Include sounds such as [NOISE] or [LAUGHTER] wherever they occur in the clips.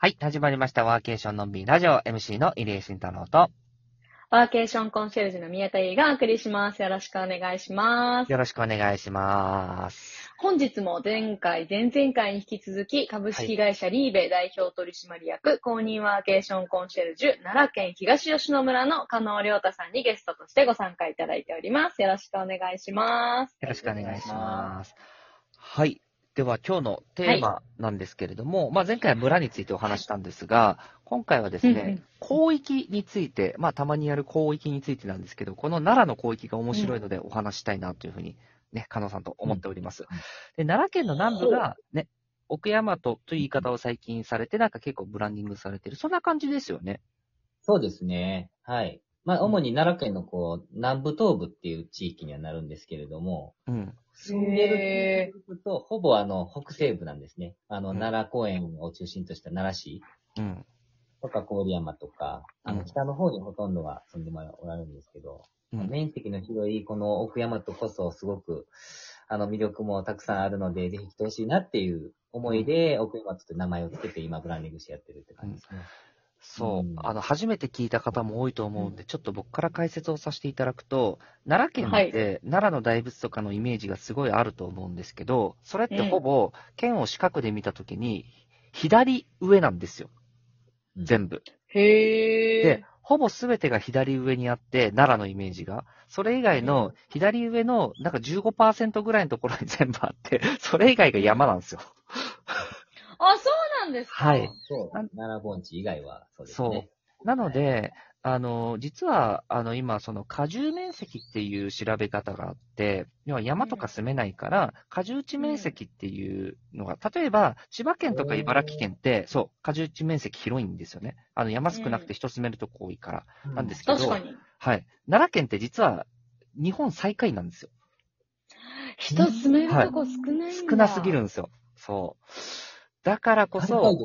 はい、始まりました。ワーケーションのんびりラジオ MC の入江慎太郎と、ワーケーションコンシェルジュの宮田優がお送りします。よろしくお願いします。よろしくお願いします。本日も前回、前々回に引き続き、株式会社リーベ代表取締役、公認ワーケーションコンシェルジュ、奈良県東吉野村の加納良太さんにゲストとしてご参加いただいております。よろしくお願いします。よろしくお願いします。はい。では今日のテーマなんですけれども、まあ前回は村についてお話したんですが、今回はですね、うんうん広域について、まあたまにやる広域についてなんですけど、この奈良の広域が面白いのでお話したいなというふうにね、加納さんと思っております。で奈良県の南部がね、奥大和という言い方を最近されて、なんか結構ブランディングされてる、そんな感じですよね。そうですね。はい。まあ、主に奈良県のこう、南部東部っていう地域にはなるんですけれども、うん。住んでると、ほぼあの、北西部なんですね。あの、うん奈良公園を中心とした奈良市うん。とか郡山とか、あうんの、北の方にほとんどが住んでもらうんですけど、うん面積の広いこの奥山とこそすごく、あの、魅力もたくさんあるので、ぜひ来てほしいなっていう思いで、奥山とって名前をつけて今ブランディングしてやってるって感じですね。そう、うんあの、初めて聞いた方も多いと思うんで、ちょっと僕から解説をさせていただくと、奈良県って、奈良の大仏とかのイメージがすごいあると思うんですけど、それってほぼ、県を四角で見たときに、左上なんですよ。うん全部。へで、ほぼ全てが左上にあって、奈良のイメージが。それ以外の左上の、なんか15%ぐらいのところに全部あって、それ以外が山なんですよ。あ、そうなんですか？はい。そう。奈良盆地以外はそうですそうね。なので、あの、実は、あの、今、その、果樹面積っていう調べ方があって、要は山とか住めないから、果樹地面積っていうのが、例えば、千葉県とか茨城県って、そう、果樹地面積広いんですよね。あの、山少なくて人住めるとこ多いから。なんですけど、確かに。はい。奈良県って実は、日本最下位なんですよ。人住めるとこ少ないんだ。少なすぎるんですよ。そう。だからこそ、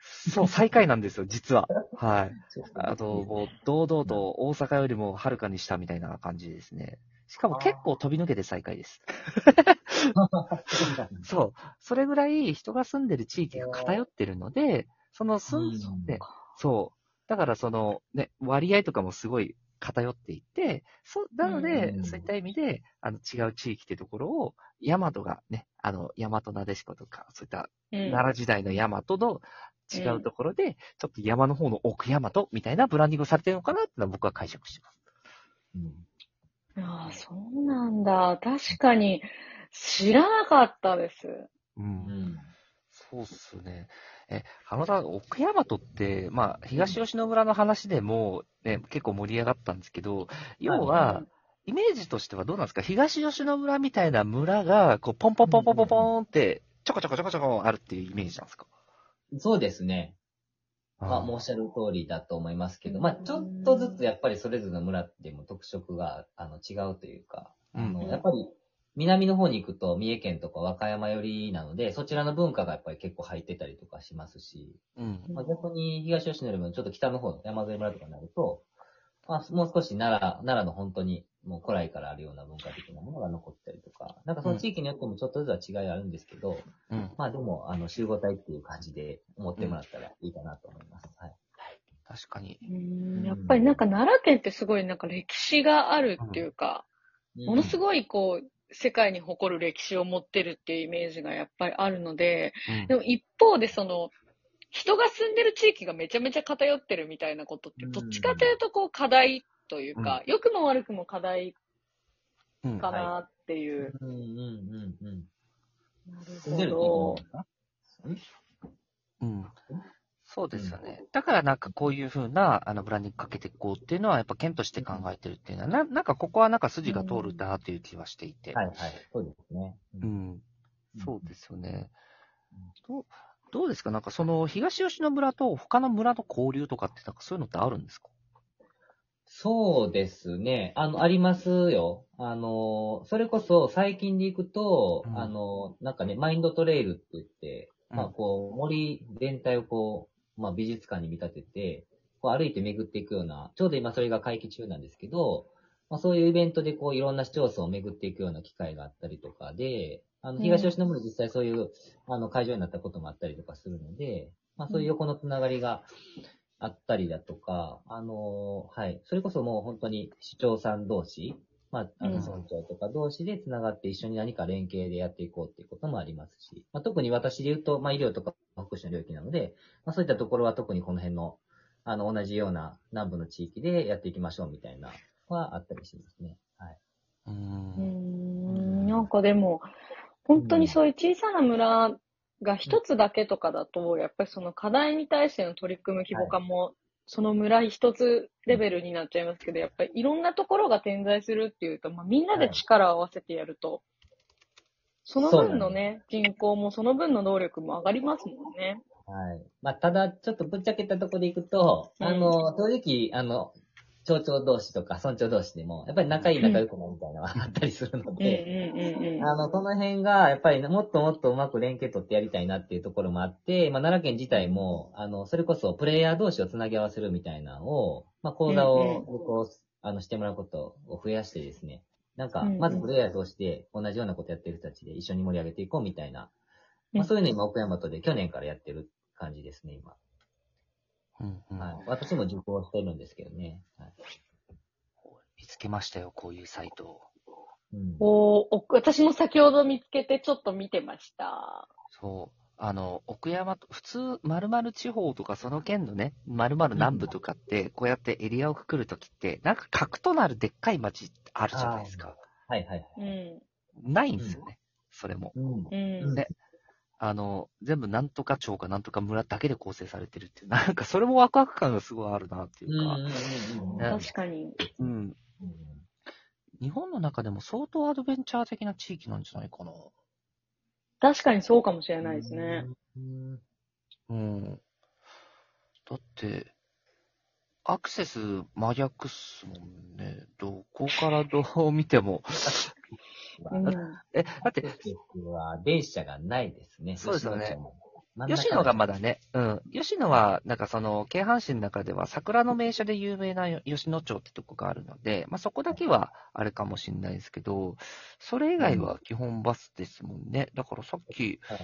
そう、最下位なんですよ、実は。はい。あと、もう、堂々と大阪よりもはるかに下みたいな感じですね。しかも結構飛び抜けて最下位です。[LAUGHS] そう。それぐらい人が住んでる地域が偏ってるので、その住んで、そう。だからその、ね、割合とかもすごい偏っていて、そう、なので、うんそういった意味で、あの、違う地域ってところを、大和がね、あの、大和なでしことか、そういったうん奈良時代の大和の違うところで、ちょっと山の方の奥大和みたいなブランディングをされてるのかなっていうのは僕は解釈してます。うんああ、そうなんだ。確かに、知らなかったです。う。うんん。そうっすね。え、あのさん、奥大和って、まあ、東吉野村の話でも、ね、結構盛り上がったんですけど、要は、イメージとしてはどうなんですか？東吉野村みたいな村が、こう、ポンポンポンポンポンポンって、ちょこちょこちょこちょこあるっていうイメージなんですか？そうですね。まあ、もうおっしゃる通りだと思いますけど、まあ、ちょっとずつやっぱりそれぞれの村でも特色があの違うというか、あの、うんやっぱり南の方に行くと三重県とか和歌山寄りなので、そちらの文化がやっぱり結構入ってたりとかしますし、うん。まあ、逆に東吉野よりもちょっと北の方の山添村とかになると、まあ、もう少し奈良、奈良の本当にもう古来からあるような文化的なものが残ったりとか、なんかその地域によってもちょっとずつは違いあるんですけど、うん。まあでも、あの、集合体っていう感じで思ってもらったらいいかなと思います。はい。確かに。うんやっぱりなんか奈良県ってすごいなんか歴史があるっていうか、ものすい。ごいこう、世界に誇る歴史を持ってるっていうイメージがやっぱりあるので、うんでも一方でその、人が住んでる地域がめちゃめちゃ偏ってるみたいなことって、うんどっちかというとこう課題というか、良くも悪くも課題うんかなっていう。うんうんうんうん。な住んでるるほど。うん。そうですよね。だからなんかこういうふうな、あの、ブランディングかけていこうっていうのは、やっぱ県として考えてるっていうのは、ななんかここはなんか筋が通るなという気はしていて。はいはい。そうですね。う。ん。そうですよね。どうどうですか？なんかその、東吉野村と他の村の交流とかって、なんかそういうのってあるんですか？そうですね。あの、ありますよ。あの、それこそ最近で行くと、うんあの、なんかね、マインドトレイルって言って、まあうんこう、森全体をこう、まあ美術館に見立てて、こう歩いて巡っていくような、ちょうど今それが会期中なんですけど、まあそういうイベントでこういろんな市町村を巡っていくような機会があったりとかで、あの、東吉野村実際そういう、あの、会場になったこともあったりとかするので、まあそういう横のつながりがあったりだとか、あのーはい。それこそもう本当に市長さん同士、まあ、あうんの村長とか同士でつながって一緒に何か連携でやっていこうっていうこともありますし、まあ、特に私で言うと、まあ医療とか福祉の領域なので、まあそういったところは特にこの辺の、あの、同じような南部の地域でやっていきましょうみたいな、はあったりしますね。はい。う。うんーんなんかでも、本当にそういう小さな村が一つだけとかだと、やっぱりその課題に対しての取り組む規模感も、その村一つレベルになっちゃいますけど、やっぱりいろんなところが点在するっていうと、まあ、みんなで力を合わせてやると、その分のね、人口もその分の能力も上がりますもんね。はい。まあ、ただ、ちょっとぶっちゃけたところでいくと、うんあの、正直、あの、町長同士とか村長同士でも、やっぱり仲いい仲良くないみたいなのが [LAUGHS] あったりするのうんで。あの、その辺が、やっぱりもっともっとうまく連携取ってやりたいなっていうところもあって、まあ、奈良県自体も、あの、それこそプレイヤー同士をつなぎ合わせるみたいなのを、まあ、講座を、こう、あの、してもらうことを増やしてですね、なんか、まずプレイヤー同士で同じようなことやってる人たちで一緒に盛り上げていこうみたいな、まあ、そういうの今、奥山とで去年からやってる感じですね、今。うんうんはい。私も受講してるんですけどね。はい。見つけましたよ、こういうサイトを。うんお私も先ほど見つけてちょっと見てました。そう。あの、奥山と、普通、〇〇地方とかその県のね、〇〇南部とかって、こうやってエリアをくくるときって、なんか核となるでっかい町あるじゃないですか。はいはいはい。うん。ないんですよね。それも。うん。うん。ねあの、全部なんとか町かなんとか村だけで構成されてるっていう、なんかそれもワクワク感がすごいあるなっていうか、うんね確かに。うん。日本の中でも相当アドベンチャー的な地域なんじゃないかな。確かにそうかもしれないですね。うん。うん。だって、アクセス真逆っすもんね。どこからどう見ても。うん。え、だって、僕は電車がないですね。そうですよね吉野がまだね、うん。吉野は、なんかその、京阪神の中では桜の名所で有名な吉野町ってとこがあるので、まあそこだけはあれかもしれないですけど、それ以外は基本バスですもんね。だからさっき、はい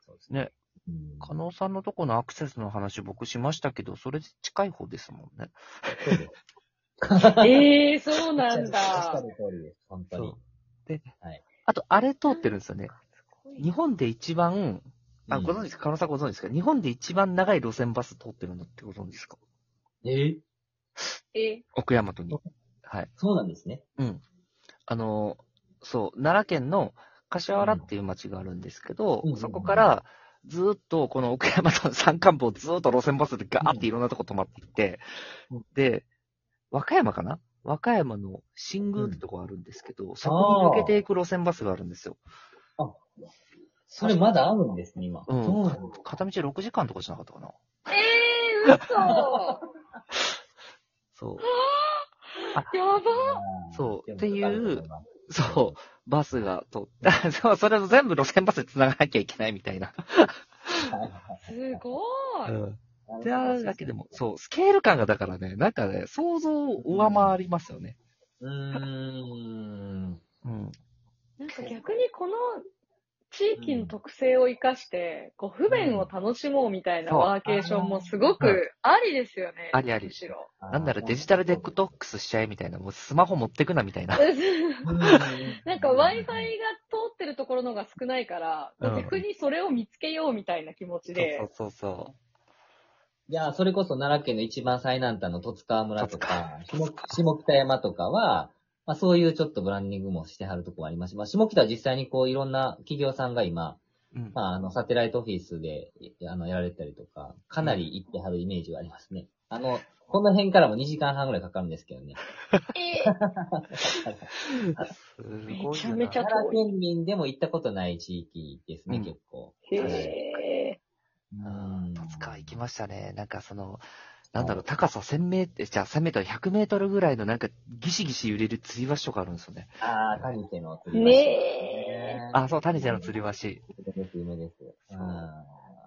そうですね、うん加納さんのとこのアクセスの話僕しましたけど、それで近い方ですもんね。え [LAUGHS] えー、[LAUGHS] そうなんおっしゃだ。る通りです。本当に。あと、あれ通ってるんですよね。日本で一番、あ、うん。ご存知ですか？加納さんご存知ですか？日本で一番長い路線バス通ってるのってご存知ですか？え？え、奥山とに。はい。そうなんですね。うん。あの、そう、奈良県の柏原っていう町があるんですけど、うんそこから、ずーっと、この奥山と山間部をずーっと路線バスでガーっていろんなとこ止まっていって、うん。で、和歌山かな？和歌山の新宮ってとこあるんですけど、そこに抜けていく路線バスがあるんですよ。それまだあるんですね、今。うんそうなん片道6時間とかじゃなかったかなええー、嘘 [LAUGHS] そう。やばそうっていうそう、バスが通って、[LAUGHS] そう、それを全部路線バスで繋がなきゃいけないみたいな。すごい。うん。であるだけでも、そう、スケール感がだからね、なんかね、想像を上回りますよね。うーん。うん。なんか逆にこの地域の特性を生かして、こう不便を楽しもうみたいなワーケーションもすごくありですよね。ありありむしろ。なんだろう、デジタルデックトックスしちゃえみたいな、もうスマホ持ってくなみたいな。なんか Wi-Fi が通ってるところのが少ないから、うん逆にそれを見つけようみたいな気持ちで。そうそうそいや、それこそ奈良県の一番最南端の十津川村とか、下下北山とかは、まあそういうちょっとブランディングもしてはるとこもありますし、まあ下北は実際にこういろんな企業さんが今、う。うん。まああのサテライトオフィスであのやられたりとか、かなり行ってはるイメージがありますね。あの、この辺からも2時間半ぐらいかかるんですけどね。え [LAUGHS] めちゃめちゃ奈良県民でも行ったことない地域ですね、うん結構。ー、へうん戸塚行きましたね。なんかその、なんだろう、高さ1000メートル、じゃあ1000メートル、100メートルぐらいのなんかギシギシ揺れる吊り橋とかあるんですよね。ああ、谷瀬の釣ー。り橋。ねあ、そう、谷瀬の吊り橋。有名です、有名です。うん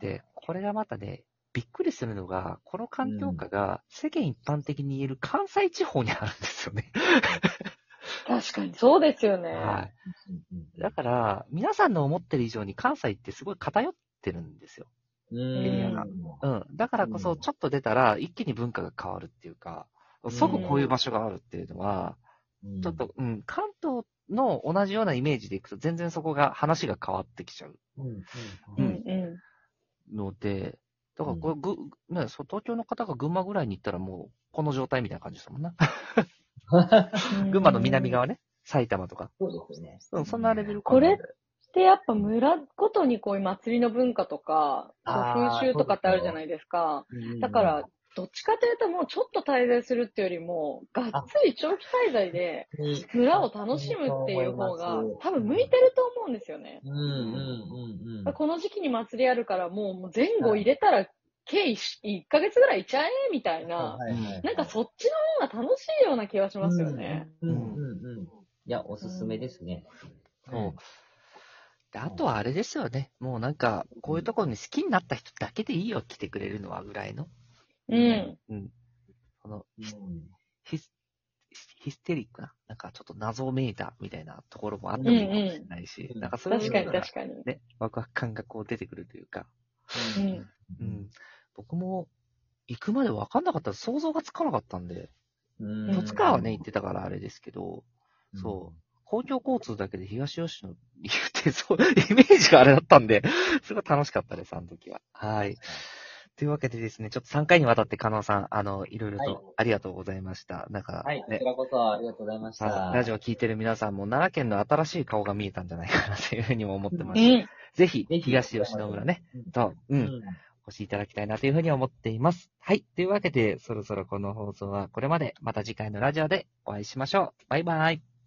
で、これがまたね、びっくりするのが、この環境下が世間一般的に言える関西地方にあるんですよね。確かにそうですよね。はい。だから、皆さんの思ってる以上に関西ってすごい偏ってるんですよ。うん。エリアがうん。だからこそ、うんちょっと出たら、一気に文化が変わるっていうか、即こういう場所があるっていうのは、うんちょっ、と、うん、関東の同じようなイメージでいくと、全然そこが、話が変わってきちゃううん。ううんん。うので、だからこれ、ぐ、ね、そう東京の方が群馬ぐらいに行ったらもう、この状態みたいな感じですもんな。ん。[LAUGHS] 群馬の南側ね、埼玉とか。そうですよね。うん、そんなレベルかこれで、やっぱ村ごとにこういう祭りの文化とか、あー風習とかってあるじゃないですか。うんだから、、どっちかというともうちょっと滞在するっていうよりも、がっつり長期滞在で村を楽しむっていう方が多分向いてると思うんですよね。うんうんうんうん。この時期に祭りあるからもう前後入れたら計 1, ヶ月ぐらいいちゃえみたいな。なんかそっちの方が楽しいような気がしますよね。うんうんうん。いや、おすすめですね。そう。であとはあれですよね。もうなんか、こういうところに好きになった人だけでいいよ、来てくれるのはぐらいの。うん。うん。この、うん。ヒス、ヒステリックな、なんかちょっと謎めいたみたいなところもあってもいいかもしれないし、うんなんかそういう確かにのが確かに。ね、ワクワク感がこう出てくるというか、うん。うん。僕も行くまで分かんなかったら想像がつかなかったんで、うん。戸塚はね、行ってたからあれですけど、そう公共交通だけで東吉野に行って、そう、イメージがあれだったんで、[LAUGHS] すごい楽しかったです、あの時は。はい。というわけでですね、ちょっと3回にわたって、加納さん、あの、いろいろはいとありがとうございました。なんか、はい、こねち、らこそありがとうございました。はいラジオ聞いてる皆さんも奈良県の新しい顔が見えたんじゃないかなというふうにも思ってます。うん。ぜひ、東吉野村ね、と、う、うんん。お越しいただきたいなというふうに思っています。はい。というわけで、そろそろこの放送はこれまで、また次回のラジオでお会いしましょう。バイバイ。